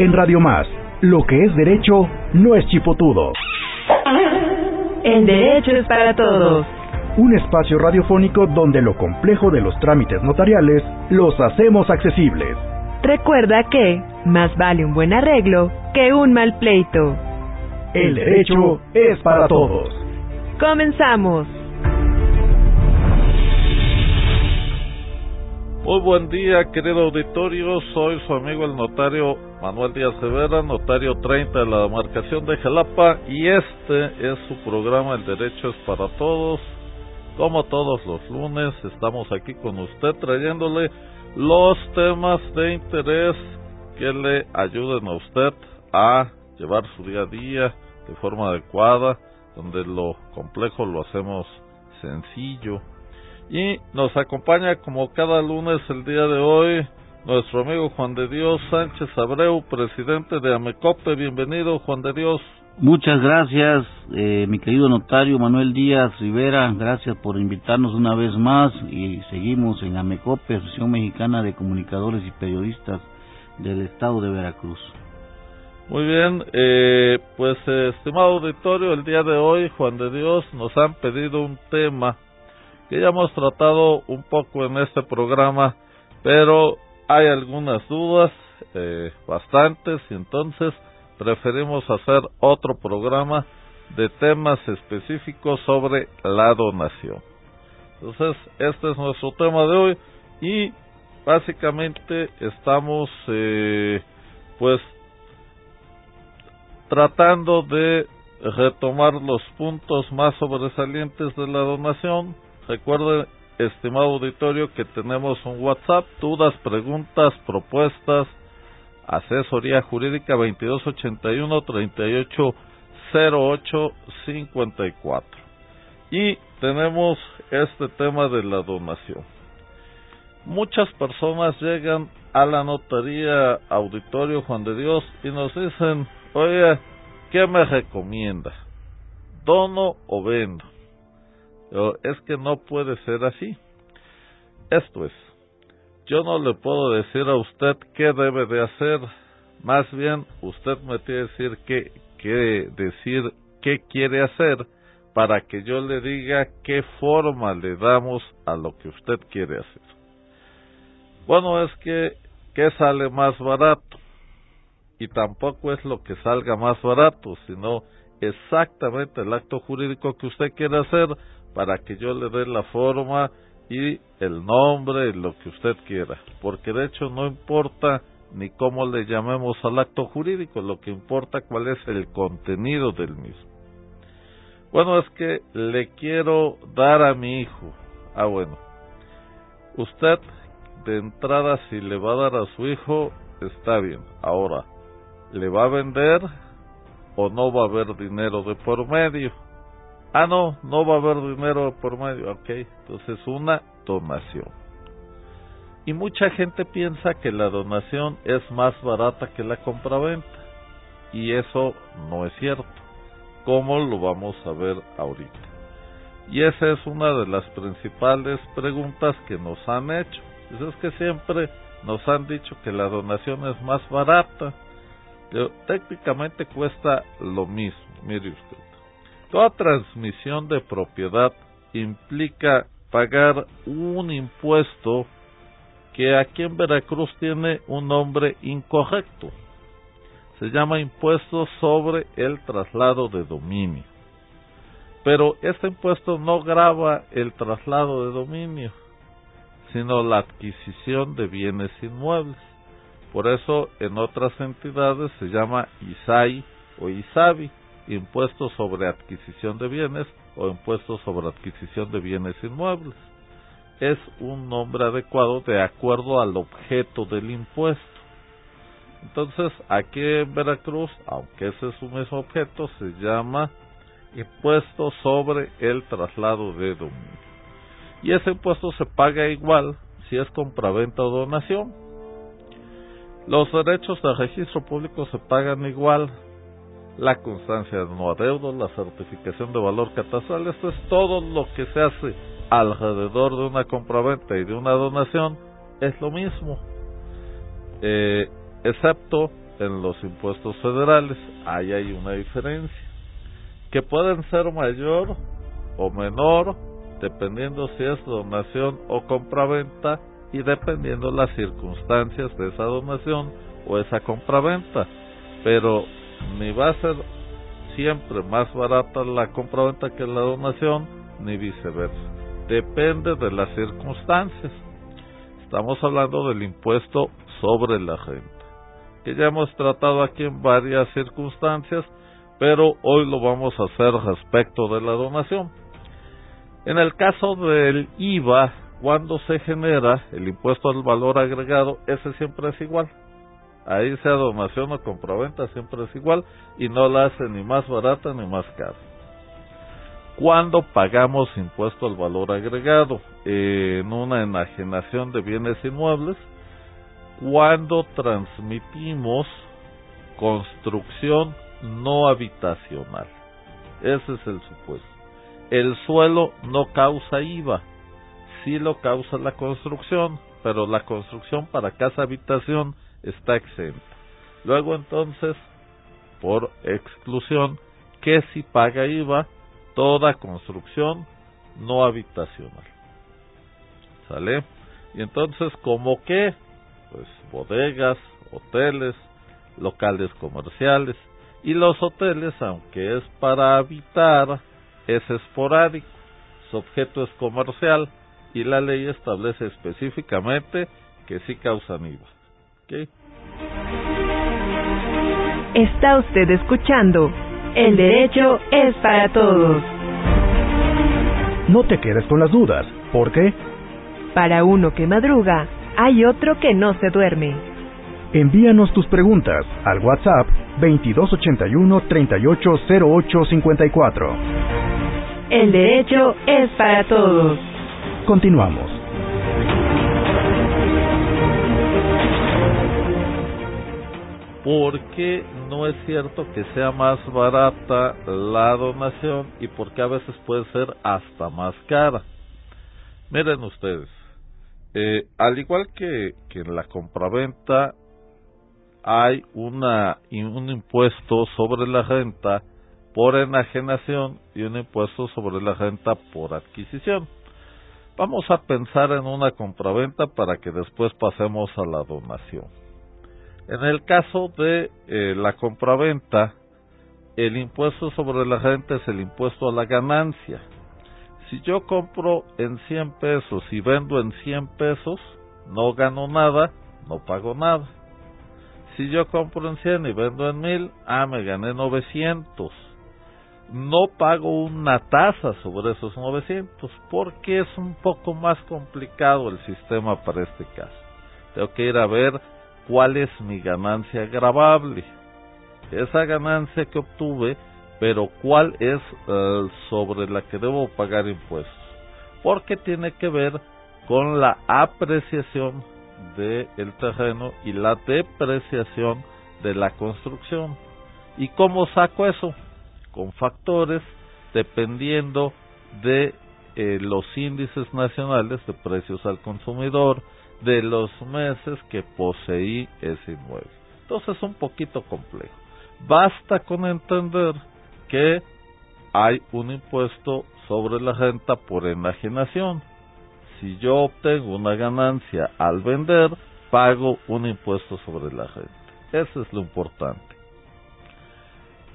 En Radio Más, lo que es derecho no es chipotudo. El derecho es para todos. Un espacio radiofónico donde lo complejo de los trámites notariales los hacemos accesibles. Recuerda que más vale un buen arreglo que un mal pleito. El derecho es para todos. Comenzamos. Muy buen día, querido auditorio. Soy su amigo el notario Manuel Díaz Rivera, notario 30 de la demarcación de Jalapa, y este es su programa El Derecho es para Todos. Como todos los lunes, estamos aquí con usted trayéndole los temas de interés que le ayuden a usted a llevar su día a día de forma adecuada, donde lo complejo lo hacemos sencillo y nos acompaña como cada lunes el día de hoy nuestro amigo Juan de Dios Sánchez Abreu, presidente de Amecope. Bienvenido, Juan de Dios. Muchas gracias, eh, mi querido notario Manuel Díaz Rivera. Gracias por invitarnos una vez más y seguimos en Amecope, Asociación Mexicana de Comunicadores y Periodistas del Estado de Veracruz. Muy bien, eh, pues estimado auditorio, el día de hoy, Juan de Dios, nos han pedido un tema que ya hemos tratado un poco en este programa, pero hay algunas dudas, eh, bastantes, y entonces preferimos hacer otro programa de temas específicos sobre la donación. Entonces, este es nuestro tema de hoy y básicamente estamos eh, pues tratando de retomar los puntos más sobresalientes de la donación, Recuerde, estimado auditorio, que tenemos un WhatsApp, dudas, preguntas, propuestas, asesoría jurídica 2281 380854. Y tenemos este tema de la donación. Muchas personas llegan a la notaría auditorio Juan de Dios y nos dicen, oye, ¿qué me recomienda? ¿Dono o vendo? Es que no puede ser así. Esto es, yo no le puedo decir a usted qué debe de hacer, más bien usted me tiene que decir qué, qué decir qué quiere hacer para que yo le diga qué forma le damos a lo que usted quiere hacer. Bueno, es que ¿qué sale más barato? Y tampoco es lo que salga más barato, sino exactamente el acto jurídico que usted quiere hacer para que yo le dé la forma y el nombre, lo que usted quiera, porque de hecho no importa ni cómo le llamemos al acto jurídico, lo que importa cuál es el contenido del mismo. Bueno, es que le quiero dar a mi hijo. Ah, bueno. Usted de entrada si le va a dar a su hijo, está bien. Ahora, ¿le va a vender o no va a haber dinero de por medio? Ah, no, no va a haber dinero por medio. Ok, entonces una donación. Y mucha gente piensa que la donación es más barata que la compraventa. Y eso no es cierto. ¿Cómo lo vamos a ver ahorita? Y esa es una de las principales preguntas que nos han hecho. Pues es que siempre nos han dicho que la donación es más barata. Pero técnicamente cuesta lo mismo. Mire usted. Toda transmisión de propiedad implica pagar un impuesto que aquí en Veracruz tiene un nombre incorrecto. Se llama impuesto sobre el traslado de dominio. Pero este impuesto no grava el traslado de dominio, sino la adquisición de bienes inmuebles. Por eso en otras entidades se llama ISAI o ISABI impuestos sobre adquisición de bienes o impuestos sobre adquisición de bienes inmuebles. Es un nombre adecuado de acuerdo al objeto del impuesto. Entonces, aquí en Veracruz, aunque ese es un mismo objeto, se llama impuesto sobre el traslado de dominio. Y ese impuesto se paga igual si es compraventa o donación. Los derechos de registro público se pagan igual la constancia de no adeudo, la certificación de valor catastral, esto es todo lo que se hace alrededor de una compraventa y de una donación, es lo mismo, eh, excepto en los impuestos federales. Ahí hay una diferencia. Que pueden ser mayor o menor dependiendo si es donación o compraventa y dependiendo las circunstancias de esa donación o esa compraventa. Pero ni va a ser siempre más barata la compraventa que la donación, ni viceversa. Depende de las circunstancias. Estamos hablando del impuesto sobre la renta, que ya hemos tratado aquí en varias circunstancias, pero hoy lo vamos a hacer respecto de la donación. En el caso del IVA, cuando se genera el impuesto al valor agregado, ese siempre es igual. Ahí sea donación o compraventa, siempre es igual y no la hace ni más barata ni más cara. Cuando pagamos impuesto al valor agregado en una enajenación de bienes inmuebles, cuando transmitimos construcción no habitacional. Ese es el supuesto. El suelo no causa IVA, sí lo causa la construcción, pero la construcción para casa habitación está exenta. Luego entonces, por exclusión, que si paga IVA toda construcción no habitacional. ¿Sale? Y entonces, ¿cómo qué? Pues bodegas, hoteles, locales comerciales. Y los hoteles, aunque es para habitar, es esporádico, su objeto es comercial y la ley establece específicamente que sí causan IVA. ¿Okay? Está usted escuchando El derecho es para todos. No te quedes con las dudas, porque Para uno que madruga, hay otro que no se duerme. envíanos tus preguntas al WhatsApp 2281 380854. El derecho es para todos. Continuamos. ¿Por qué no es cierto que sea más barata la donación y por qué a veces puede ser hasta más cara? Miren ustedes, eh, al igual que, que en la compraventa hay una, un impuesto sobre la renta por enajenación y un impuesto sobre la renta por adquisición. Vamos a pensar en una compraventa para que después pasemos a la donación. En el caso de eh, la compraventa, el impuesto sobre la renta es el impuesto a la ganancia. Si yo compro en 100 pesos y vendo en 100 pesos, no gano nada, no pago nada. Si yo compro en 100 y vendo en 1000, ah, me gané 900. No pago una tasa sobre esos 900 porque es un poco más complicado el sistema para este caso. Tengo que ir a ver cuál es mi ganancia grabable. Esa ganancia que obtuve, pero cuál es uh, sobre la que debo pagar impuestos. Porque tiene que ver con la apreciación del el terreno y la depreciación de la construcción. ¿Y cómo saco eso? Con factores dependiendo de eh, los índices nacionales de precios al consumidor, de los meses que poseí ese inmueble. Entonces es un poquito complejo. Basta con entender que hay un impuesto sobre la renta por enajenación. Si yo obtengo una ganancia al vender, pago un impuesto sobre la renta. Eso es lo importante.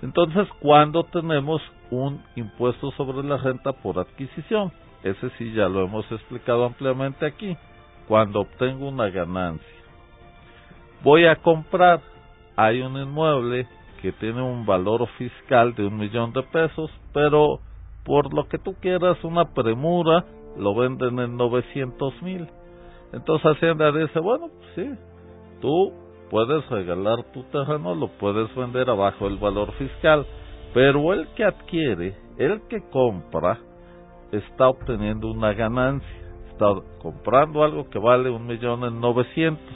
Entonces, cuando tenemos un impuesto sobre la renta por adquisición, ese sí ya lo hemos explicado ampliamente aquí cuando obtengo una ganancia. Voy a comprar, hay un inmueble que tiene un valor fiscal de un millón de pesos, pero por lo que tú quieras, una premura, lo venden en 900 mil. Entonces Hacienda dice, bueno, pues sí, tú puedes regalar tu terreno, lo puedes vender abajo del valor fiscal, pero el que adquiere, el que compra, está obteniendo una ganancia está comprando algo que vale un millón en novecientos.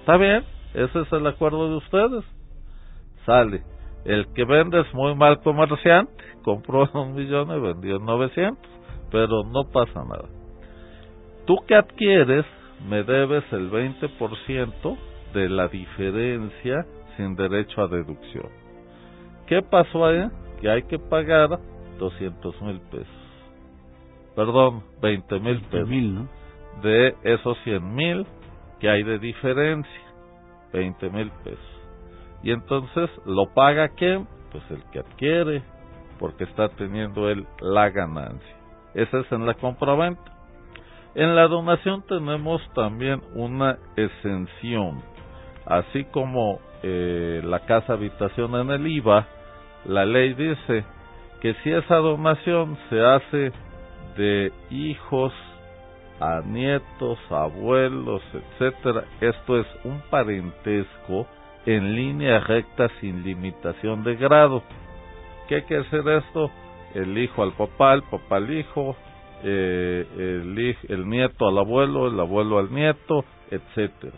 ¿Está bien? Ese es el acuerdo de ustedes. Sale. El que vende es muy mal comerciante. Compró un millón y vendió en novecientos. Pero no pasa nada. Tú que adquieres me debes el 20% de la diferencia sin derecho a deducción. ¿Qué pasó ahí? Que hay que pagar 200 mil pesos. Perdón, 20 mil pesos. De esos 100 mil que hay de diferencia. 20 mil pesos. Y entonces, ¿lo paga quién? Pues el que adquiere, porque está teniendo él la ganancia. Esa es en la compraventa. En la donación tenemos también una exención, así como eh, la casa habitación en el IVA, la ley dice que si esa donación se hace de hijos a nietos, abuelos, etcétera, esto es un parentesco en línea recta sin limitación de grado. ¿Qué quiere decir esto? El hijo al papá, el papá al hijo, eh, el, el nieto al abuelo, el abuelo al nieto, etcétera.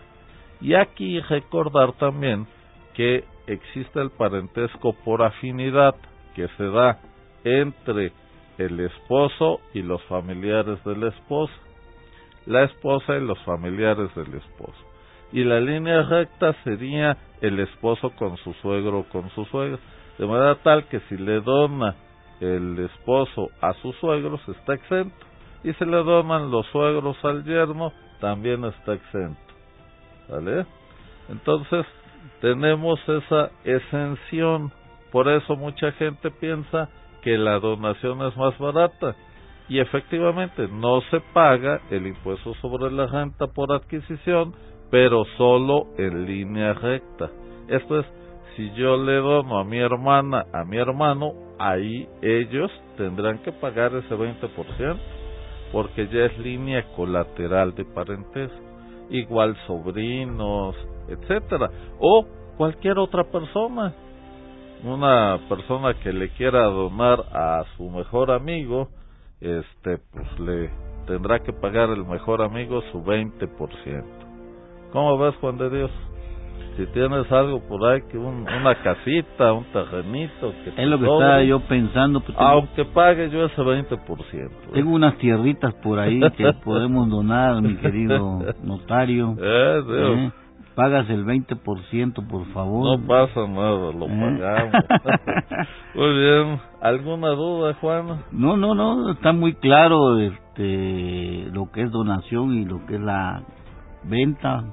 Y aquí recordar también que existe el parentesco por afinidad que se da entre el esposo y los familiares del esposo, la esposa y los familiares del esposo. Y la línea recta sería el esposo con su suegro o con su suegra, de manera tal que si le dona el esposo a sus suegros está exento y si le donan los suegros al yerno también está exento. ¿Vale? Entonces tenemos esa exención, por eso mucha gente piensa que la donación es más barata y efectivamente no se paga el impuesto sobre la renta por adquisición, pero solo en línea recta. Esto es, si yo le dono a mi hermana, a mi hermano, ahí ellos tendrán que pagar ese 20%, porque ya es línea colateral de parentesco. Igual sobrinos, etcétera, o cualquier otra persona. Una persona que le quiera donar a su mejor amigo, este, pues le tendrá que pagar el mejor amigo su 20%. ¿Cómo ves, Juan de Dios? si tienes algo por ahí, que una casita, un terrenito. Que es lo que estaba yo pensando. Pues, aunque pague yo ese 20%. Tengo unas tierritas por ahí que podemos donar, mi querido notario. Eh, ¿Eh? Pagas el 20%, por favor. No pasa nada, lo ¿Eh? pagamos. muy bien. ¿Alguna duda, Juan? No, no, no. Está muy claro este lo que es donación y lo que es la venta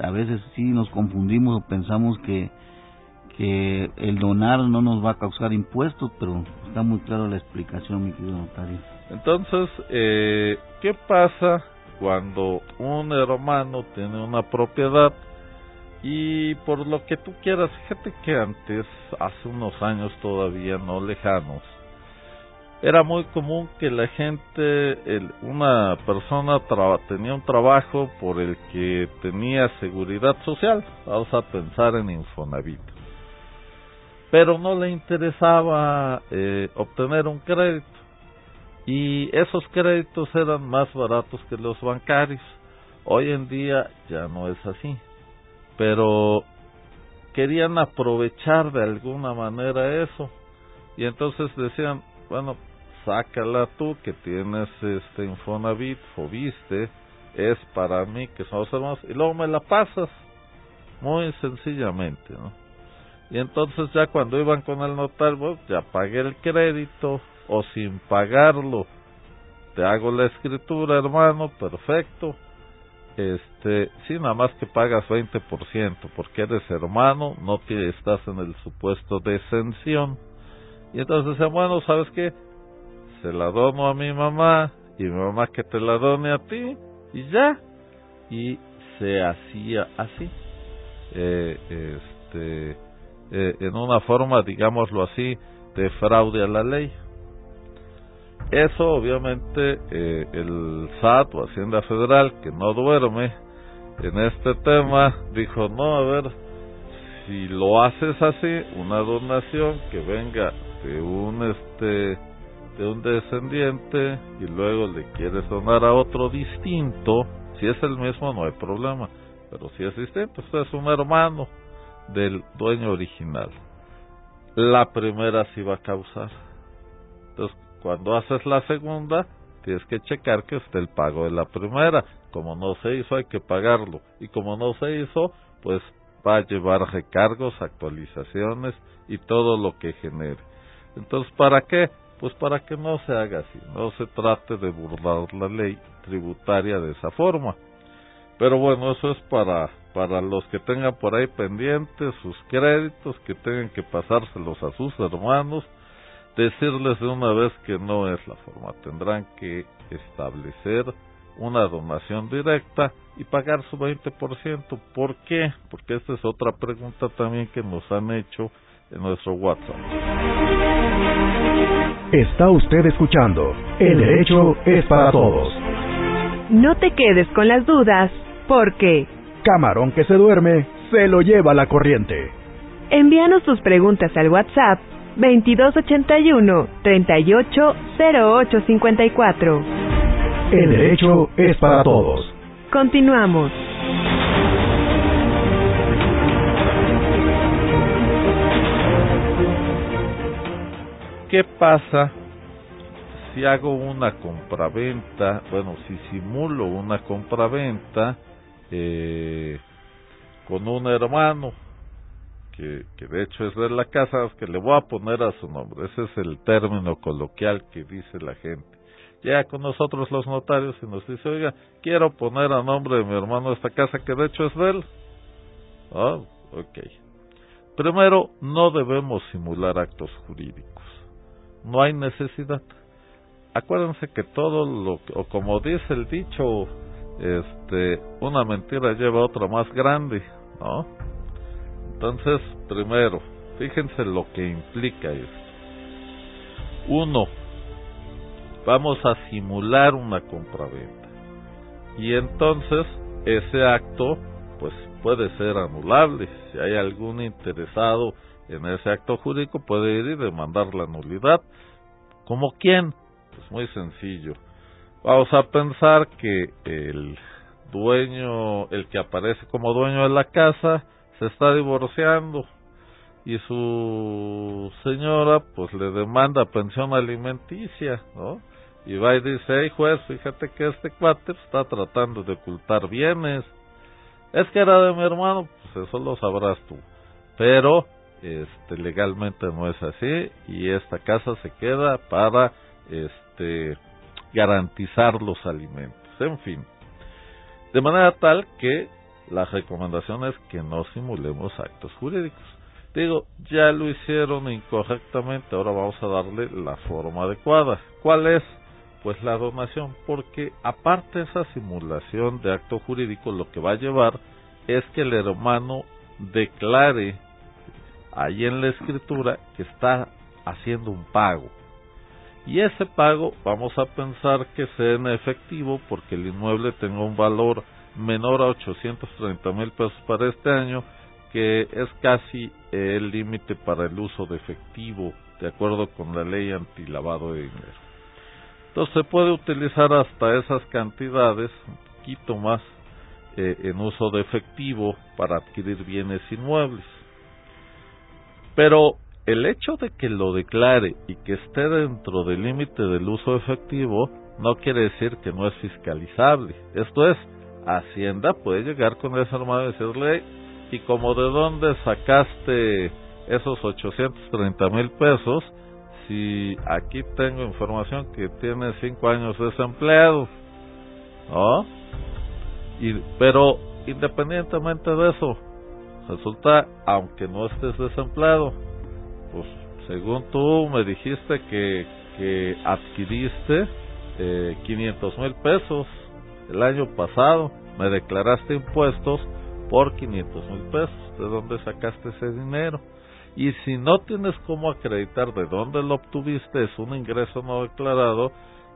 a veces sí nos confundimos o pensamos que, que el donar no nos va a causar impuestos, pero está muy claro la explicación, mi querido notario. Entonces, eh, ¿qué pasa cuando un hermano tiene una propiedad y por lo que tú quieras, fíjate que antes, hace unos años todavía no lejanos, era muy común que la gente, una persona tenía un trabajo por el que tenía seguridad social, vamos a pensar en Infonavit, pero no le interesaba eh, obtener un crédito y esos créditos eran más baratos que los bancarios. Hoy en día ya no es así, pero querían aprovechar de alguna manera eso y entonces decían, bueno, sácala tú que tienes este Infonavit, Fobiste, es para mí que somos hermanos, y luego me la pasas, muy sencillamente, ¿no? Y entonces ya cuando iban con el notario, ya pagué el crédito, o sin pagarlo, te hago la escritura, hermano, perfecto. Este, sí, nada más que pagas 20%, porque eres hermano, no te, estás en el supuesto de exención. Y entonces, bueno, ¿sabes qué? se la dono a mi mamá y mi mamá que te la done a ti y ya. Y se hacía así. Eh, este, eh, en una forma, digámoslo así, de fraude a la ley. Eso obviamente eh, el SAT o Hacienda Federal, que no duerme en este tema, dijo, no, a ver, si lo haces así, una donación que venga de un este de un descendiente y luego le quieres donar a otro distinto, si es el mismo no hay problema, pero si es distinto, usted es un hermano del dueño original. La primera sí va a causar. Entonces, cuando haces la segunda, tienes que checar que esté el pago de la primera. Como no se hizo, hay que pagarlo. Y como no se hizo, pues va a llevar recargos, actualizaciones y todo lo que genere. Entonces, ¿para qué? Pues para que no se haga así, no se trate de burlar la ley tributaria de esa forma. Pero bueno, eso es para, para los que tengan por ahí pendientes sus créditos, que tengan que pasárselos a sus hermanos, decirles de una vez que no es la forma. Tendrán que establecer una donación directa y pagar su 20%. ¿Por qué? Porque esta es otra pregunta también que nos han hecho en nuestro WhatsApp. Está usted escuchando. El derecho es para todos. No te quedes con las dudas, porque Camarón que se duerme, se lo lleva la corriente. envíanos tus preguntas al WhatsApp 2281 380854. El derecho es para todos. Continuamos. ¿Qué pasa si hago una compraventa? Bueno, si simulo una compraventa eh, con un hermano que, de hecho es de la casa, que le voy a poner a su nombre. Ese es el término coloquial que dice la gente. Llega con nosotros los notarios y nos dice, oiga, quiero poner a nombre de mi hermano esta casa que de hecho es de él. Ah, ok. Primero, no debemos simular actos jurídicos. No hay necesidad. Acuérdense que todo lo que, o como dice el dicho, este, una mentira lleva otra más grande, ¿no? Entonces, primero, fíjense lo que implica esto. Uno, vamos a simular una compraventa. Y entonces, ese acto, pues puede ser anulable. Si hay algún interesado en ese acto jurídico, puede ir y demandar la nulidad. ¿Como quién? Pues muy sencillo. Vamos a pensar que el dueño, el que aparece como dueño de la casa, se está divorciando y su señora pues le demanda pensión alimenticia, ¿no? Y va y dice, hey juez, fíjate que este cuate está tratando de ocultar bienes. Es que era de mi hermano, pues eso lo sabrás tú. Pero este legalmente no es así y esta casa se queda para este garantizar los alimentos. En fin, de manera tal que la recomendación es que no simulemos actos jurídicos. Digo, ya lo hicieron incorrectamente, ahora vamos a darle la forma adecuada. ¿Cuál es? Pues la donación, porque aparte de esa simulación de acto jurídico, lo que va a llevar es que el hermano declare ahí en la escritura que está haciendo un pago. Y ese pago vamos a pensar que sea en efectivo porque el inmueble tenga un valor menor a 830 mil pesos para este año, que es casi el límite para el uso de efectivo de acuerdo con la ley antilavado de dinero. Entonces se puede utilizar hasta esas cantidades, un poquito más, eh, en uso de efectivo para adquirir bienes inmuebles. Pero el hecho de que lo declare y que esté dentro del límite del uso efectivo no quiere decir que no es fiscalizable. Esto es, Hacienda puede llegar con ese hermano y decirle, y como de dónde sacaste esos 830 mil pesos, si aquí tengo información que tiene cinco años desempleado, ¿no? Y, pero independientemente de eso, resulta, aunque no estés desempleado, pues según tú me dijiste que, que adquiriste eh, 500 mil pesos el año pasado, me declaraste impuestos por 500 mil pesos, ¿de dónde sacaste ese dinero? Y si no tienes cómo acreditar de dónde lo obtuviste, es un ingreso no declarado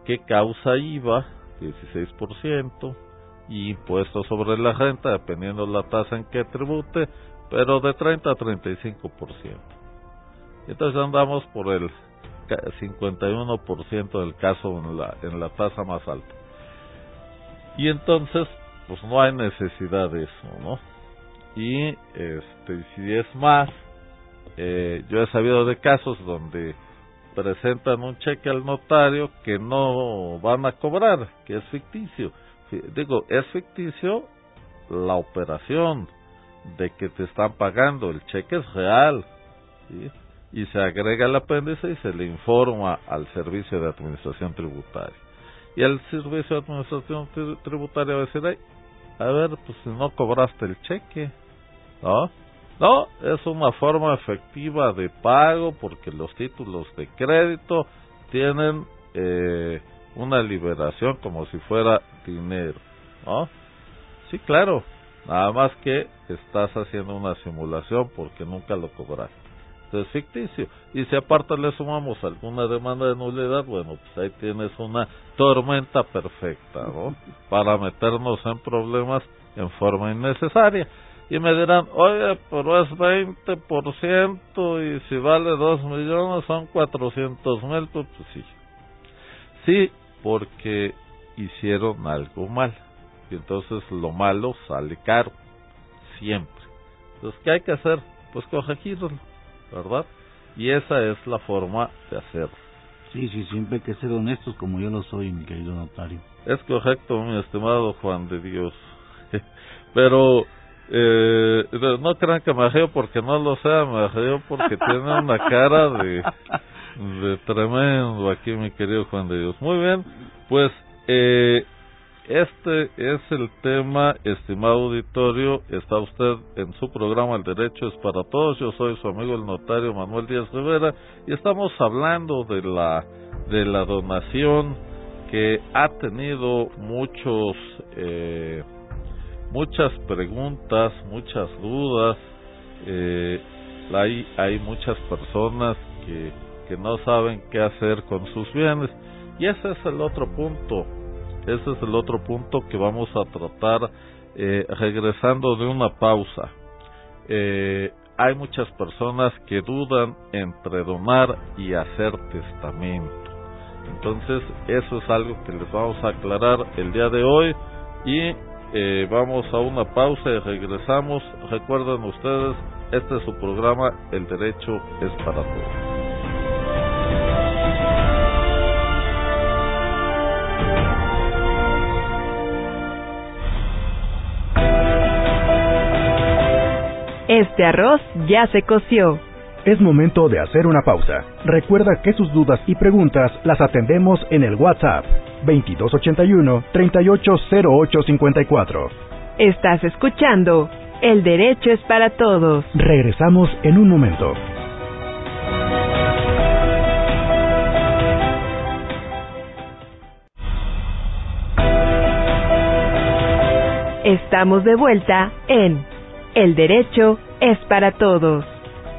que causa IVA, 16%, y impuestos sobre la renta, dependiendo la tasa en que tribute, pero de 30 a 35%. Entonces andamos por el 51% del caso en la, en la tasa más alta. Y entonces, pues no hay necesidad de eso, ¿no? Y este, si es más, eh, yo he sabido de casos donde presentan un cheque al notario que no van a cobrar, que es ficticio. Digo, es ficticio la operación, de que te están pagando, el cheque es real. Y se agrega el apéndice y se le informa al servicio de administración tributaria. Y el servicio de administración tributaria va a decir, a ver, pues si no cobraste el cheque, ¿no? No, es una forma efectiva de pago porque los títulos de crédito tienen eh, una liberación como si fuera dinero, ¿no? Sí, claro, nada más que estás haciendo una simulación porque nunca lo cobraste. Entonces, ficticio. Y si aparte le sumamos alguna demanda de nulidad, bueno, pues ahí tienes una tormenta perfecta, ¿no? Para meternos en problemas en forma innecesaria. Y me dirán, oye, pero es 20% y si vale 2 millones son 400 mil, pues, pues sí. Sí, porque hicieron algo mal. Y entonces lo malo sale caro. Siempre. Entonces, ¿qué hay que hacer? Pues corregirlo, ¿verdad? Y esa es la forma de hacerlo. Sí, sí, siempre hay que ser honestos como yo lo soy, mi querido notario. Es correcto, mi estimado Juan de Dios. Pero eh, no crean que me río porque no lo sea, me río porque tiene una cara de, de tremendo aquí, mi querido Juan de Dios. Muy bien, pues eh, este es el tema, estimado auditorio. Está usted en su programa El Derecho es para Todos. Yo soy su amigo el notario Manuel Díaz Rivera y estamos hablando de la de la donación que ha tenido muchos eh, muchas preguntas, muchas dudas. Eh, hay hay muchas personas que que no saben qué hacer con sus bienes y ese es el otro punto ese es el otro punto que vamos a tratar eh, regresando de una pausa. Eh, hay muchas personas que dudan entre donar y hacer testamento. Entonces, eso es algo que les vamos a aclarar el día de hoy y eh, vamos a una pausa y regresamos. Recuerden ustedes, este es su programa, El Derecho es para Todos. Este arroz ya se coció. Es momento de hacer una pausa. Recuerda que sus dudas y preguntas las atendemos en el WhatsApp 2281 380854. Estás escuchando El Derecho es para Todos. Regresamos en un momento. Estamos de vuelta en el derecho es para todos.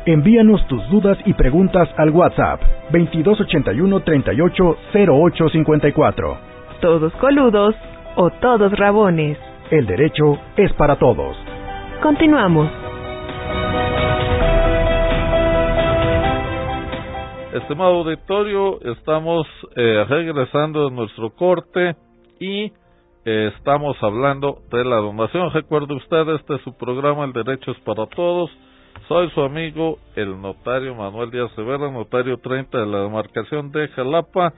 Envíanos tus dudas y preguntas al WhatsApp 2281 38 54. Todos coludos o todos rabones. El derecho es para todos. Continuamos. Estimado auditorio, estamos eh, regresando a nuestro corte y estamos hablando de la donación. Recuerde usted, este es su programa, El Derecho es para Todos. Soy su amigo, el notario Manuel Díaz Rivera, notario 30 de la demarcación de Jalapa,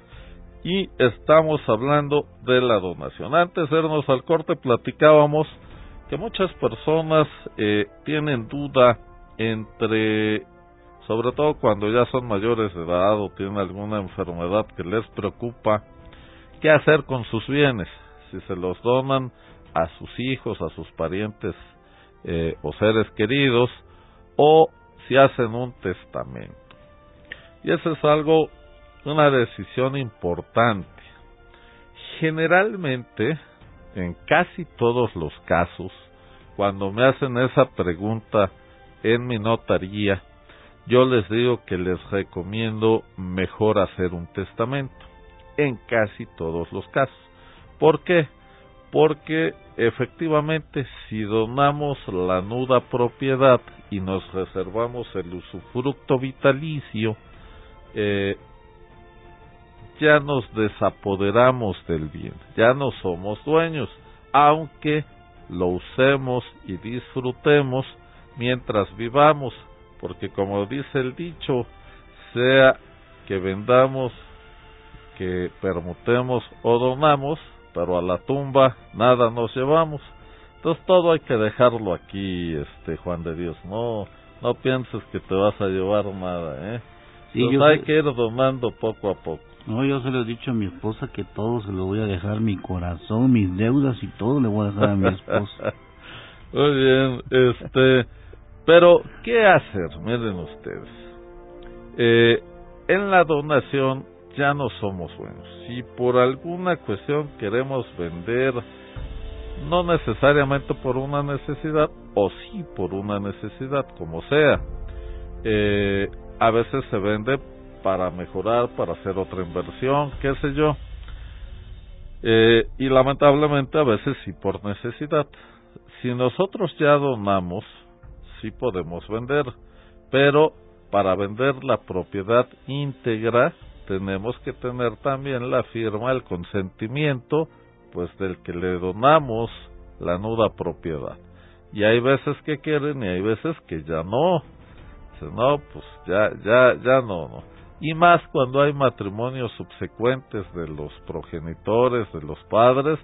y estamos hablando de la donación. Antes de irnos al corte, platicábamos que muchas personas eh, tienen duda entre, sobre todo cuando ya son mayores de edad o tienen alguna enfermedad que les preocupa, qué hacer con sus bienes si se los donan a sus hijos, a sus parientes eh, o seres queridos, o si hacen un testamento. Y eso es algo, una decisión importante. Generalmente, en casi todos los casos, cuando me hacen esa pregunta en mi notaría, yo les digo que les recomiendo mejor hacer un testamento, en casi todos los casos. ¿Por qué? Porque efectivamente si donamos la nuda propiedad y nos reservamos el usufructo vitalicio, eh, ya nos desapoderamos del bien, ya no somos dueños, aunque lo usemos y disfrutemos mientras vivamos, porque como dice el dicho, sea que vendamos, que permutemos o donamos, pero a la tumba nada nos llevamos. Entonces todo hay que dejarlo aquí, este Juan de Dios. No, no pienses que te vas a llevar nada, ¿eh? Sí, hay que ir donando poco a poco. No, yo se lo he dicho a mi esposa que todo se lo voy a dejar, mi corazón, mis deudas y todo le voy a dejar a mi esposa. Muy bien, este, pero ¿qué hacer? Miren ustedes. Eh, en la donación ya no somos buenos. Si por alguna cuestión queremos vender, no necesariamente por una necesidad, o sí por una necesidad, como sea, eh, a veces se vende para mejorar, para hacer otra inversión, qué sé yo. Eh, y lamentablemente a veces sí por necesidad. Si nosotros ya donamos, sí podemos vender, pero para vender la propiedad íntegra tenemos que tener también la firma, el consentimiento, pues del que le donamos la nuda propiedad. Y hay veces que quieren y hay veces que ya no. No, pues ya, ya, ya no, no. Y más cuando hay matrimonios subsecuentes de los progenitores, de los padres,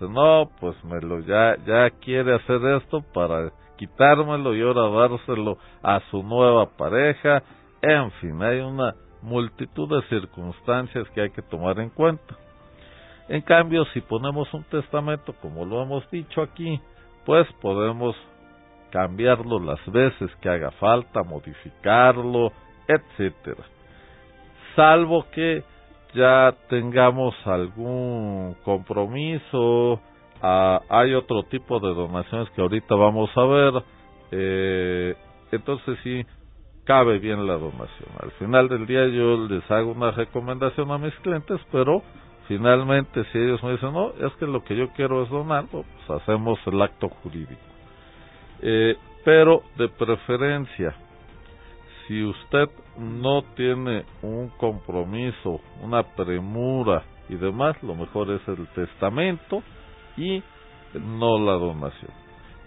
no, pues me lo ya, ya quiere hacer esto para quitármelo y ahora dárselo a su nueva pareja. En fin, hay una multitud de circunstancias que hay que tomar en cuenta. En cambio, si ponemos un testamento, como lo hemos dicho aquí, pues podemos cambiarlo las veces que haga falta, modificarlo, etcétera. Salvo que ya tengamos algún compromiso, ah, hay otro tipo de donaciones que ahorita vamos a ver, eh, entonces sí cabe bien la donación. Al final del día yo les hago una recomendación a mis clientes, pero finalmente si ellos me dicen, no, es que lo que yo quiero es donar, pues hacemos el acto jurídico. Eh, pero de preferencia, si usted no tiene un compromiso, una premura y demás, lo mejor es el testamento y no la donación.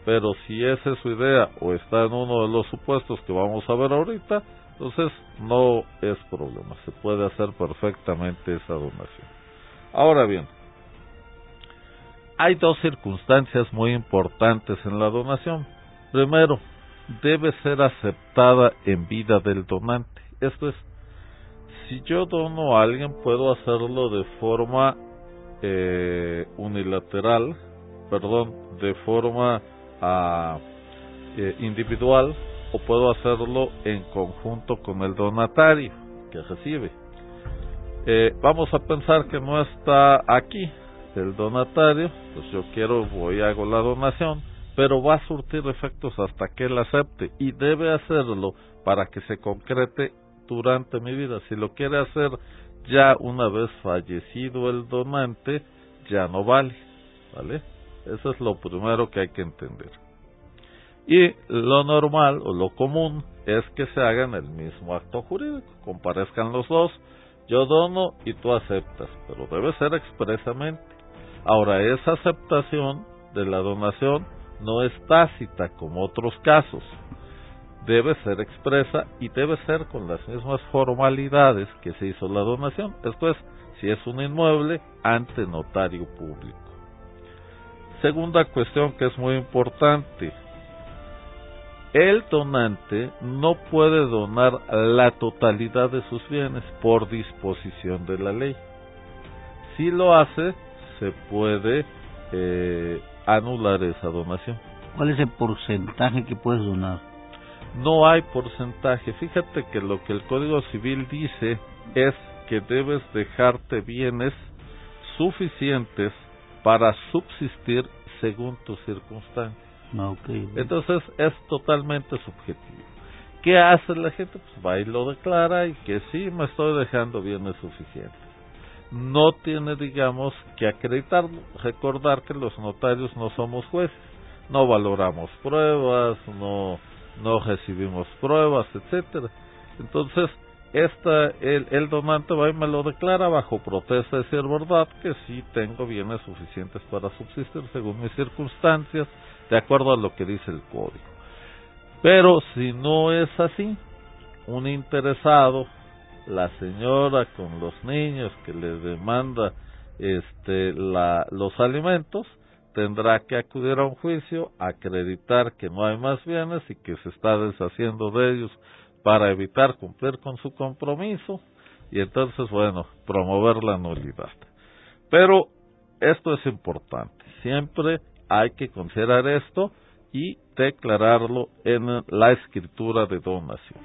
Pero si esa es su idea o está en uno de los supuestos que vamos a ver ahorita, entonces no es problema, se puede hacer perfectamente esa donación. Ahora bien, hay dos circunstancias muy importantes en la donación. Primero, debe ser aceptada en vida del donante. Esto es, si yo dono a alguien, puedo hacerlo de forma eh, unilateral, perdón, de forma ah, eh, individual, o puedo hacerlo en conjunto con el donatario que recibe. Eh, vamos a pensar que no está aquí el donatario, pues yo quiero, voy a hago la donación, pero va a surtir efectos hasta que él acepte y debe hacerlo para que se concrete durante mi vida. Si lo quiere hacer ya una vez fallecido el donante, ya no vale, ¿vale? Eso es lo primero que hay que entender. Y lo normal o lo común es que se hagan el mismo acto jurídico, comparezcan los dos, yo dono y tú aceptas, pero debe ser expresamente. Ahora, esa aceptación de la donación no es tácita como otros casos. Debe ser expresa y debe ser con las mismas formalidades que se hizo la donación. Esto es, si es un inmueble, ante notario público. Segunda cuestión que es muy importante. El donante no puede donar la totalidad de sus bienes por disposición de la ley. Si lo hace, se puede eh, anular esa donación. ¿Cuál es el porcentaje que puedes donar? No hay porcentaje. Fíjate que lo que el Código Civil dice es que debes dejarte bienes suficientes para subsistir según tus circunstancias. Ah, Entonces es totalmente subjetivo. ¿Qué hace la gente? Pues va y lo declara y que sí me estoy dejando bienes suficientes no tiene, digamos, que acreditarlo. Recordar que los notarios no somos jueces, no valoramos pruebas, no, no recibimos pruebas, etcétera. Entonces, esta, el, el donante va y me lo declara bajo protesta de ser verdad que sí tengo bienes suficientes para subsistir según mis circunstancias, de acuerdo a lo que dice el código. Pero si no es así, un interesado la señora con los niños que le demanda este la, los alimentos tendrá que acudir a un juicio, acreditar que no hay más bienes y que se está deshaciendo de ellos para evitar cumplir con su compromiso y entonces, bueno, promover la nulidad. Pero esto es importante, siempre hay que considerar esto y declararlo en la escritura de donación.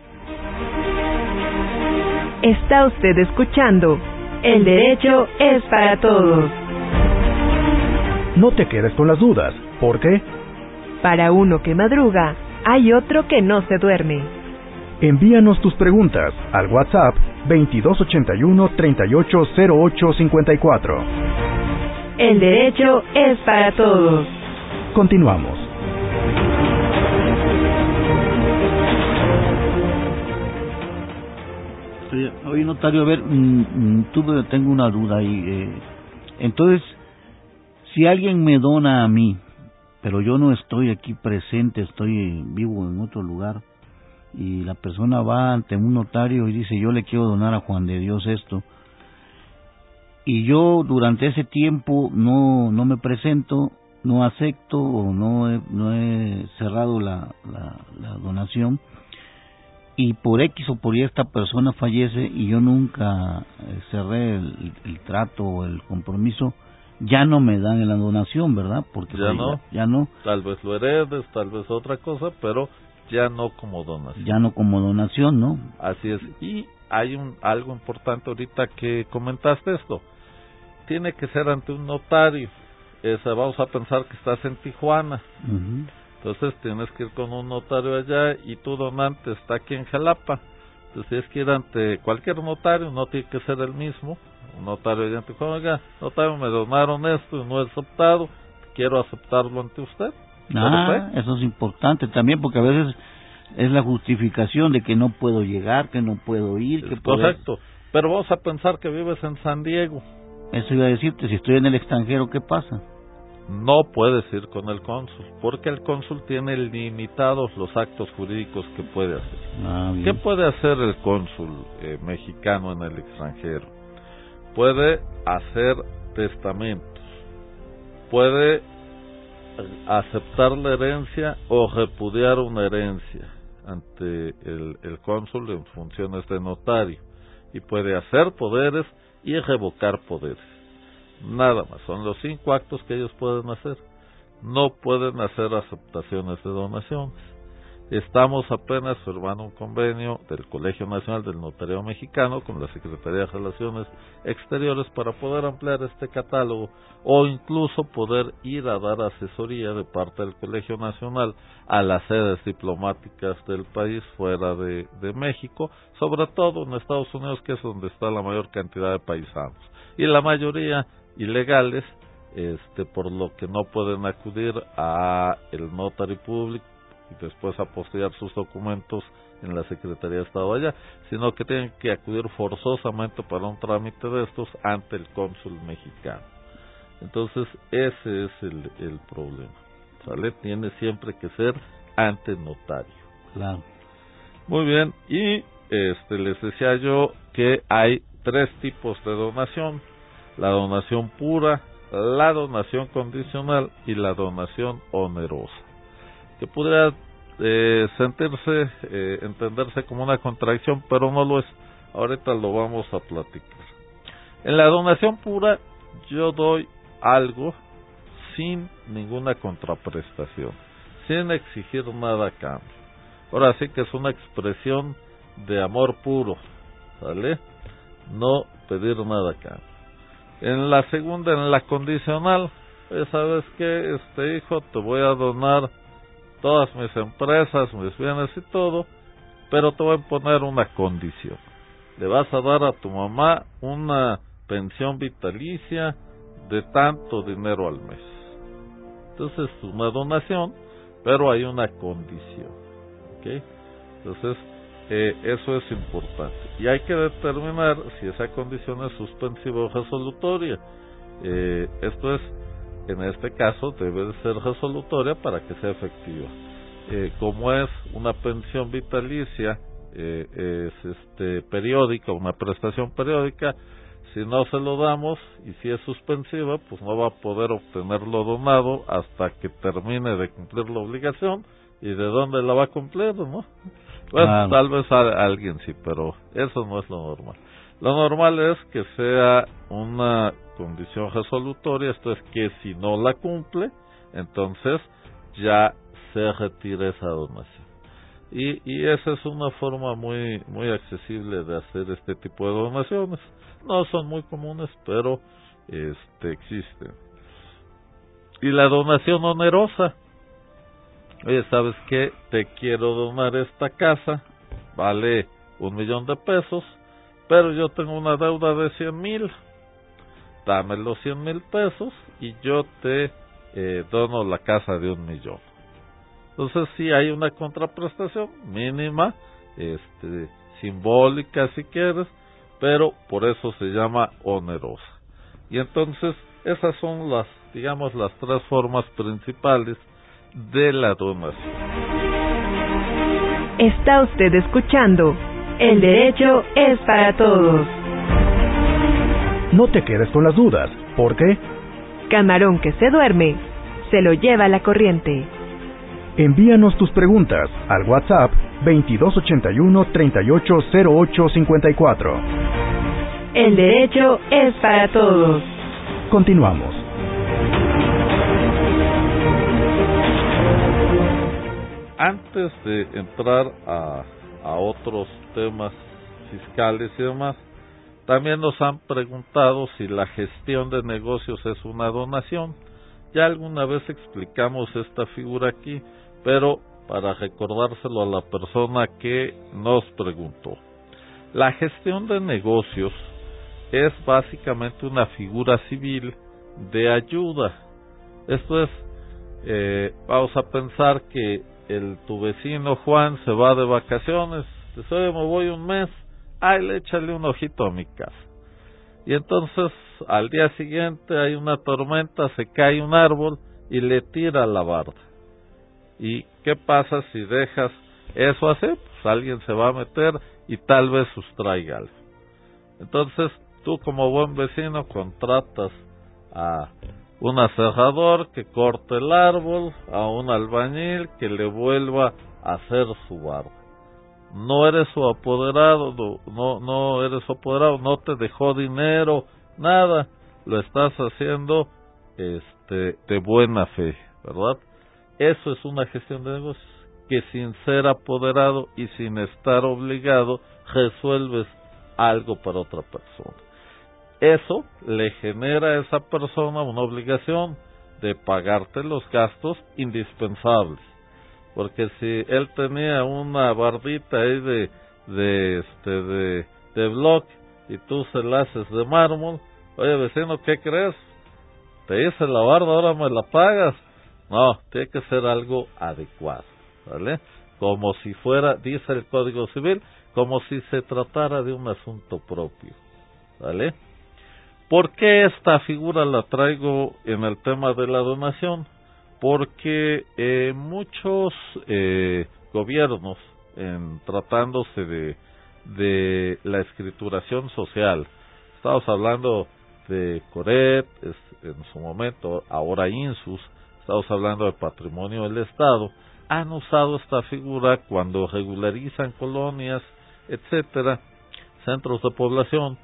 Está usted escuchando El derecho es para todos. No te quedes con las dudas, porque para uno que madruga, hay otro que no se duerme. Envíanos tus preguntas al WhatsApp 2281 380854. El derecho es para todos. Continuamos. Oye, notario, a ver, mm, mm, tengo una duda ahí. Eh, entonces, si alguien me dona a mí, pero yo no estoy aquí presente, estoy vivo en otro lugar, y la persona va ante un notario y dice, yo le quiero donar a Juan de Dios esto, y yo durante ese tiempo no, no me presento, no acepto o no he, no he cerrado la, la donación, y por X o por Y esta persona fallece y yo nunca eh, cerré el, trato o el compromiso, ya no me dan la donación, ¿verdad? Porque ya no, ya, no. Tal vez lo heredes, tal vez otra cosa, pero ya no como donación. Ya no como donación, ¿no? Así es. Y hay un algo importante ahorita que comentaste esto. Tiene que ser ante un notario. Esa, vamos a pensar que estás en Tijuana. Entonces tienes que ir con un notario allá y tu donante está aquí en Jalapa. Entonces tienes que ir ante cualquier notario, no tiene que ser el mismo. Un notario allá en oiga, notario, me donaron esto y no he aceptado, quiero aceptarlo ante usted. Ah, eso es importante también porque a veces es la justificación de que no puedo llegar, que no puedo ir. Que Correcto, pero vamos a pensar que vives en San Diego. Eso iba a decirte, si estoy en el extranjero, ¿qué pasa? no puedes ir con el cónsul, porque el cónsul tiene limitados los actos jurídicos que puede hacer. Ah, ¿Qué puede hacer el cónsul eh, mexicano en el extranjero? Puede hacer testamentos, puede aceptar la herencia o repudiar una herencia ante el, cónsul en funciones de notario, y puede hacer poderes y revocar poderes Nada más, son los cinco actos que ellos pueden hacer. No pueden hacer aceptaciones de donaciones. Estamos apenas firmando un convenio del Colegio Nacional del Notario Mexicano con la Secretaría de Relaciones Exteriores para poder ampliar este catálogo o incluso poder ir a dar asesoría de parte del Colegio Nacional a las sedes diplomáticas del país fuera de, México, sobre todo en Estados Unidos que es donde está la mayor cantidad de paisanos. Y la mayoría ilegales, este, por lo que no pueden acudir a el notary public y después apostillar sus documentos en la Secretaría de Estado allá, sino que tienen que acudir forzosamente para un trámite de estos ante el cónsul mexicano. Entonces, ese es el, el problema. ¿Sale? Tiene siempre que ser ante notario. Claro. Muy bien, y este les decía yo que hay tres tipos de donación la donación pura, la donación condicional y la donación onerosa, que podría eh, sentirse, eh, entenderse como una contradicción, pero no lo es. Ahorita lo vamos a platicar. En la donación pura yo doy algo sin ninguna contraprestación, sin exigir nada a cambio. Ahora sí que es una expresión de amor puro, ¿sale? No pedir nada a cambio. En la segunda, en la condicional, pues, sabes que este hijo te voy a donar todas mis empresas, mis bienes y todo, pero te voy a poner una condición. Le vas a dar a tu mamá una pensión vitalicia de tanto dinero al mes. Entonces es una donación, pero hay una condición. Entonces eh, eso es importante. Y hay que determinar si esa condición es suspensiva o resolutoria. Eh, esto es, en este caso, debe de ser resolutoria para que sea efectiva. Eh, como es una pensión vitalicia, es este periódica, una prestación periódica, Si no se lo damos y si es suspensiva, pues no va a poder obtenerlo donado hasta que termine de cumplir la obligación. ¿Y de dónde la va a cumplir, no? Bueno, tal vez a alguien sí, pero eso no es lo normal. Lo normal es que sea una condición resolutoria, esto es que si no la cumple, entonces ya se retira esa donación. Y, y esa es una forma muy, muy accesible de hacer este tipo de donaciones. No son muy comunes, pero este, existen. Y la donación onerosa. Oye, ¿sabes qué? Te quiero donar esta casa, vale un millón de pesos, pero yo tengo una deuda de cien mil. Dame los cien mil pesos y yo te eh, dono la casa de un millón. Entonces sí hay una contraprestación mínima, este, simbólica si quieres, pero por eso se llama onerosa. Y entonces esas son las, digamos, las tres formas principales de la donación. Está usted escuchando El derecho es para todos. No te quedes con las dudas, porque Camarón que se duerme, se lo lleva la corriente. Envíanos tus preguntas al WhatsApp 2281 380854. El derecho es para todos. Continuamos. Antes de entrar a, a otros temas fiscales y demás, también nos han preguntado si la gestión de negocios es una donación. Ya alguna vez explicamos esta figura aquí, pero para recordárselo a la persona que nos preguntó. La gestión de negocios es básicamente una figura civil de ayuda. Esto es, eh, vamos a pensar que el tu vecino Juan se va de vacaciones, oye, me voy un mes, ay, le échale un ojito a mi casa. Y entonces al día siguiente hay una tormenta, se cae un árbol y le tira la barda. ¿Y qué pasa si dejas eso así? Pues alguien se va a meter y tal vez sustraiga algo. Entonces, tú como buen vecino contratas a un aserrador que corte el árbol, a un albañil que le vuelva a hacer su barba. No eres su apoderado, no, no eres su apoderado, no te dejó dinero, nada, lo estás haciendo este de buena fe, ¿verdad? Eso es una gestión de negocios, que sin ser apoderado y sin estar obligado, resuelves algo para otra persona. Eso le genera a esa persona una obligación de pagarte los gastos indispensables. Porque si él tenía una barbita ahí de, de este, de, de bloque y tú se la haces de mármol, oye vecino, ¿qué crees? Te hice la barba, ahora me la pagas no, tiene que ser algo adecuado, ¿vale? Como si fuera, dice el Código Civil, como si se tratara de un asunto propio, ¿vale? ¿Por qué esta figura la traigo en el tema de la donación? Porque eh, muchos eh, gobiernos, en tratándose de, de la escrituración social, estamos hablando de Coret, en su momento, ahora Insus, estamos hablando de patrimonio del Estado, han usado esta figura cuando regularizan colonias, etcétera, centros de población,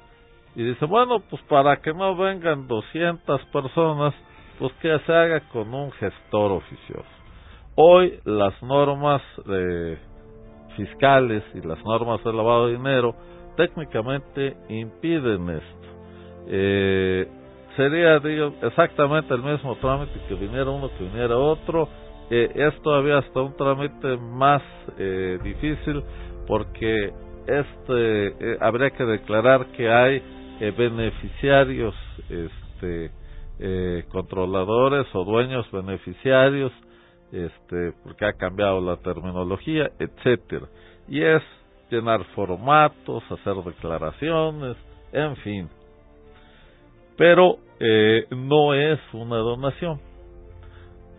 y dicen, bueno, pues para que no vengan 200 personas, pues que se haga con un gestor oficioso. Hoy las normas de fiscales y las normas de lavado de dinero técnicamente impiden esto. Eh, sería digo, exactamente el mismo trámite que viniera uno que viniera otro eh, es todavía hasta un trámite más eh, difícil porque este eh, habría que declarar que hay eh, beneficiarios este eh, controladores o dueños beneficiarios este porque ha cambiado la terminología etcétera y es llenar formatos hacer declaraciones en fin pero eh, no es una donación.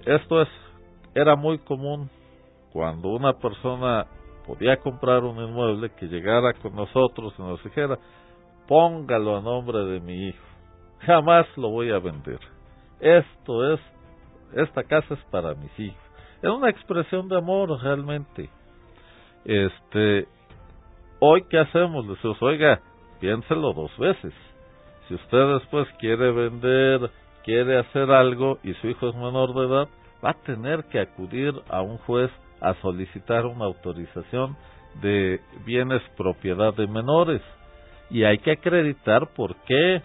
Esto es, era muy común cuando una persona podía comprar un inmueble que llegara con nosotros y nos dijera, póngalo a nombre de mi hijo. Jamás lo voy a vender. Esto es, esta casa es para mis hijos. Es una expresión de amor realmente. Este, hoy qué hacemos? Le decimos, oiga, piénselo dos veces. Si usted después quiere vender, quiere hacer algo y su hijo es menor de edad, va a tener que acudir a un juez a solicitar una autorización de bienes propiedad de menores y hay que acreditar por qué,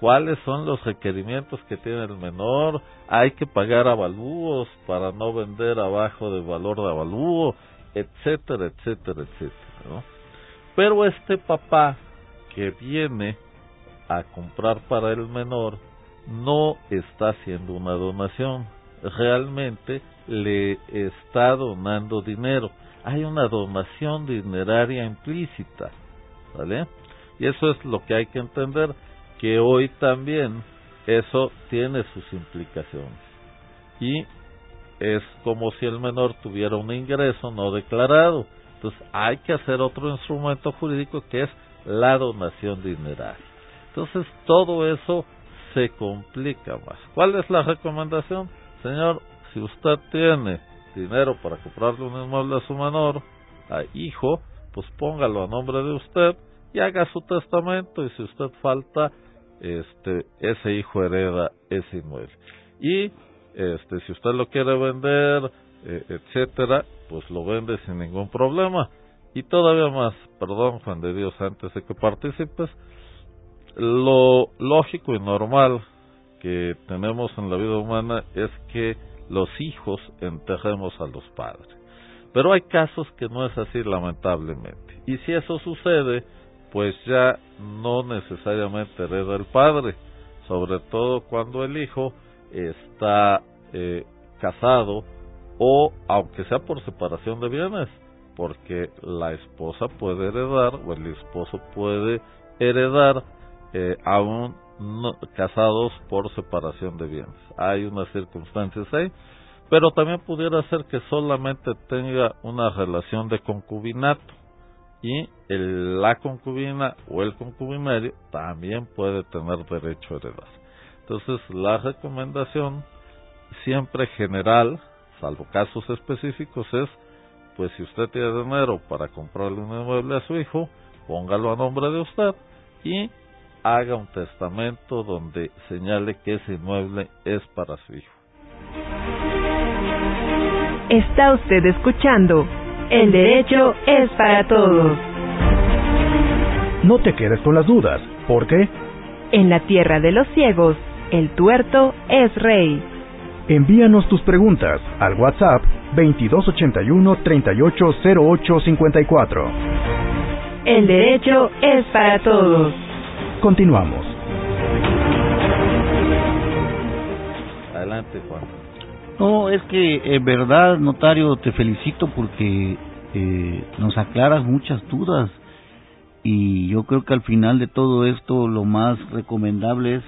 cuáles son los requerimientos que tiene el menor, hay que pagar avalúos para no vender abajo del valor de avalúo, etcétera, etcétera, etcétera. ¿no? Pero este papá que viene a comprar para el menor no está haciendo una donación, realmente le está donando dinero. Hay una donación dineraria implícita, ¿vale? Y eso es lo que hay que entender, que hoy también eso tiene sus implicaciones. Y es como si el menor tuviera un ingreso no declarado. Entonces hay que hacer otro instrumento jurídico que es la donación dineraria. Entonces todo eso se complica más. ¿Cuál es la recomendación? Señor, si usted tiene dinero para comprarle un inmueble a su menor, a hijo, pues póngalo a nombre de usted y haga su testamento y si usted falta, este, ese hijo hereda ese inmueble. Y este, si usted lo quiere vender, eh, etcétera, pues lo vende sin ningún problema. Y todavía más, perdón Juan de Dios, antes de que participes, lo lógico y normal que tenemos en la vida humana es que los hijos enterremos a los padres. Pero hay casos que no es así, lamentablemente. Y si eso sucede, pues ya no necesariamente hereda el padre, sobre todo cuando el hijo está eh, casado o aunque sea por separación de bienes, porque la esposa puede heredar o el esposo puede heredar eh, aún casados por separación de bienes. Hay unas circunstancias ahí, pero también pudiera ser que solamente tenga una relación de concubinato y el, la concubina o el concubinario también puede tener derecho a heredar. Entonces, la recomendación siempre general, salvo casos específicos, es, pues si usted tiene dinero para comprarle un inmueble a su hijo, póngalo a nombre de usted y haga un testamento donde señale que ese inmueble es para su hijo. Está usted escuchando El derecho es para todos. No te quedes con las dudas, porque en la tierra de los ciegos, el tuerto es rey. Envíanos tus preguntas al WhatsApp 2281 380854. El derecho es para todos. Continuamos. Adelante, Juan. No, es que en verdad, notario, te felicito porque eh, nos aclaras muchas dudas. Y yo creo que al final de todo esto lo más recomendable es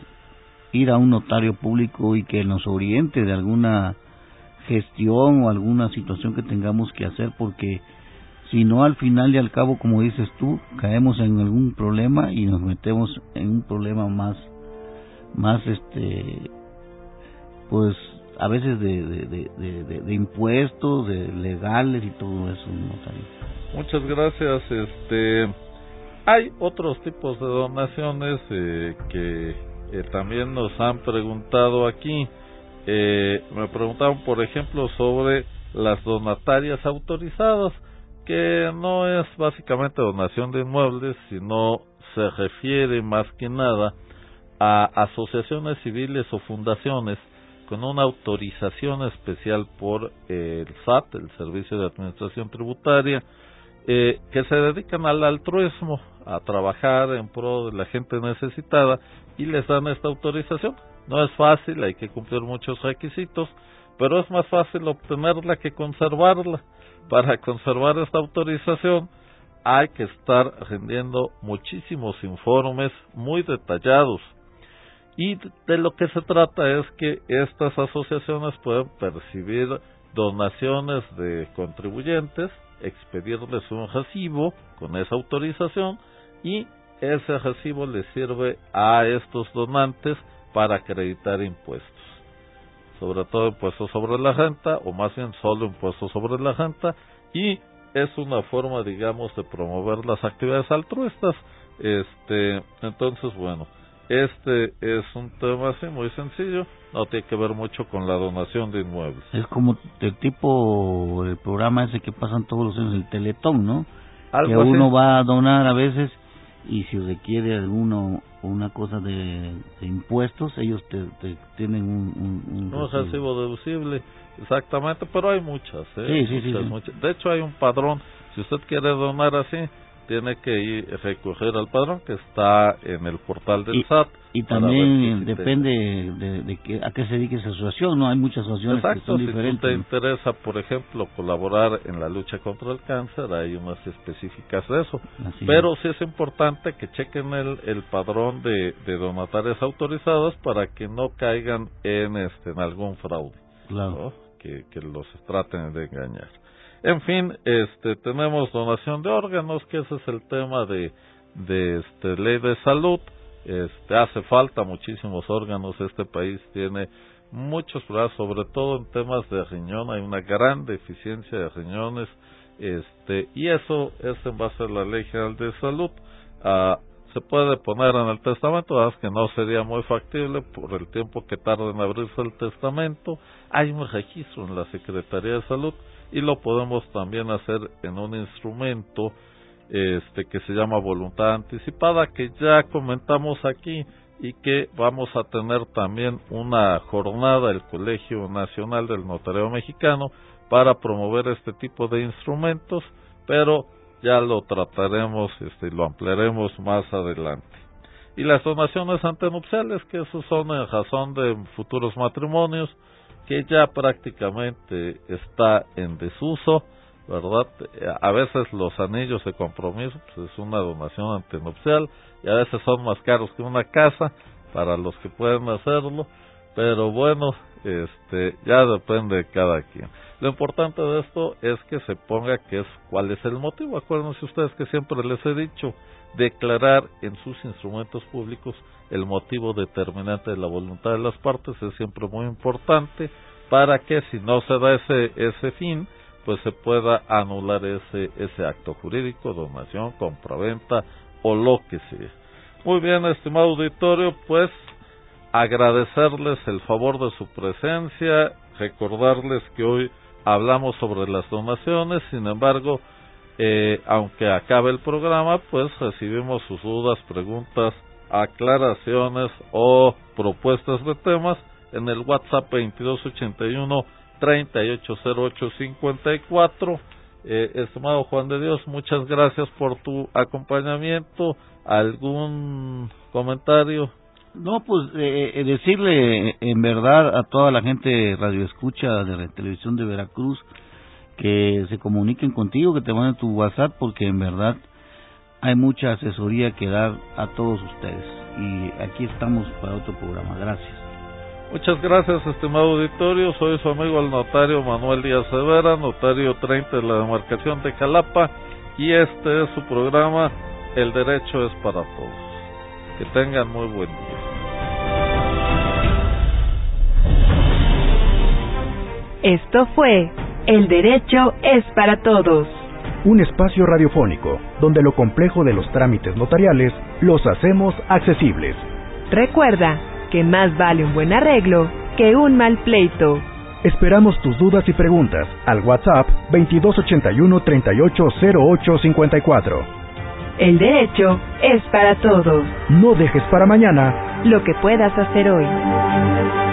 ir a un notario público y que nos oriente de alguna gestión o alguna situación que tengamos que hacer porque si no al final y al cabo, como dices tú, caemos en algún problema y nos metemos en un problema más, más este, pues a veces de, de, de, impuestos, de legales y todo eso. Muchas gracias. Este, hay otros tipos de donaciones eh, que eh, también nos han preguntado aquí. Eh, me preguntaron, por ejemplo, sobre las donatarias autorizadas que no es básicamente donación de inmuebles, sino se refiere más que nada a asociaciones civiles o fundaciones con una autorización especial por el SAT, el Servicio de Administración Tributaria, eh, que se dedican al altruismo, a trabajar en pro de la gente necesitada y les dan esta autorización. No es fácil, hay que cumplir muchos requisitos, pero es más fácil obtenerla que conservarla para conservar esta autorización hay que estar rendiendo muchísimos informes muy detallados. Y de lo que se trata es que estas asociaciones pueden percibir donaciones de contribuyentes, expedirles un recibo con esa autorización y ese recibo le sirve a estos donantes para acreditar impuestos, sobre todo impuestos sobre la renta, o más bien solo impuestos sobre la renta, y es una forma, digamos, de promover las actividades altruistas. Este, entonces, bueno, este es un tema así muy sencillo, no tiene que ver mucho con la donación de inmuebles. Es como el tipo, el programa ese que pasan todos los años, el Teletón, ¿no? que uno va a donar a veces y si requiere alguno una cosa de, impuestos, ellos te, tienen un, un, un recibo deducible Exactamente, pero hay muchas, ¿eh? Sí, sí, muchas, De hecho, hay un padrón. Si usted quiere donar así, tiene que ir recoger al padrón que está en el portal del SAT. Y también depende de, que, a qué se dedique esa asociación, ¿no? Hay muchas asociaciones que son diferentes. Si te interesa, por ejemplo, colaborar en la lucha contra el cáncer, hay unas específicas de eso. Pero sí es importante que chequen el, el padrón de, de donatarias autorizadas para que no caigan en, este, en algún fraude. Claro que, los traten de engañar. En fin, este, tenemos donación de órganos, que ese es el tema de, de este, ley de salud. Este, hace falta muchísimos órganos. Este país tiene muchos problemas, sobre todo en temas de riñón. Hay una gran deficiencia de riñones. Este, y eso es en base a la ley general de salud. Ah, se puede poner en el testamento, es que no sería muy factible por el tiempo que tarda en abrirse el testamento. Hay un registro en la Secretaría de Salud y lo podemos también hacer en un instrumento este que se llama voluntad anticipada que ya comentamos aquí y que vamos a tener también una jornada del Colegio Nacional del Notario Mexicano para promover este tipo de instrumentos, pero ya lo trataremos este, y lo ampliaremos más adelante. Y las donaciones antenupciales, que esos son en razón de futuros matrimonios, que ya prácticamente está en desuso, ¿verdad? A veces los anillos de compromiso pues es una donación antenupcial y a veces son más caros que una casa para los que pueden hacerlo, pero bueno, este ya depende de cada quien. Lo importante de esto es que se ponga que es cuál es el motivo. Acuérdense ustedes que siempre les he dicho declarar en sus instrumentos públicos el motivo determinante de la voluntad de las partes es siempre muy importante para que si no se da ese ese fin pues se pueda anular ese ese acto jurídico, donación, compraventa o lo que sea. Muy bien, estimado auditorio, pues agradecerles el favor de su presencia, recordarles que hoy hablamos sobre las donaciones, sin embargo, eh, aunque acabe el programa, pues recibimos sus dudas, preguntas, aclaraciones o propuestas de temas en el WhatsApp 2281 380854. Eh, estimado Juan de Dios, muchas gracias por tu acompañamiento. ¿Algún comentario? No, pues eh, eh, decirle en verdad a toda la gente radio escucha de la televisión de Veracruz que se comuniquen contigo, que te manden tu WhatsApp, porque en verdad hay mucha asesoría que dar a todos ustedes. Y aquí estamos para otro programa. Gracias. Muchas gracias, estimado auditorio. Soy su amigo el notario Manuel Díaz Severa, notario 30 de la demarcación de Calapa, y este es su programa El Derecho es para Todos. Que tengan muy buen día. Esto fue El Derecho es para Todos. Un espacio radiofónico donde lo complejo de los trámites notariales los hacemos accesibles. Recuerda que más vale un buen arreglo que un mal pleito. Esperamos tus dudas y preguntas al WhatsApp 2281 380854. El derecho es para todos. No dejes para mañana lo que puedas hacer hoy.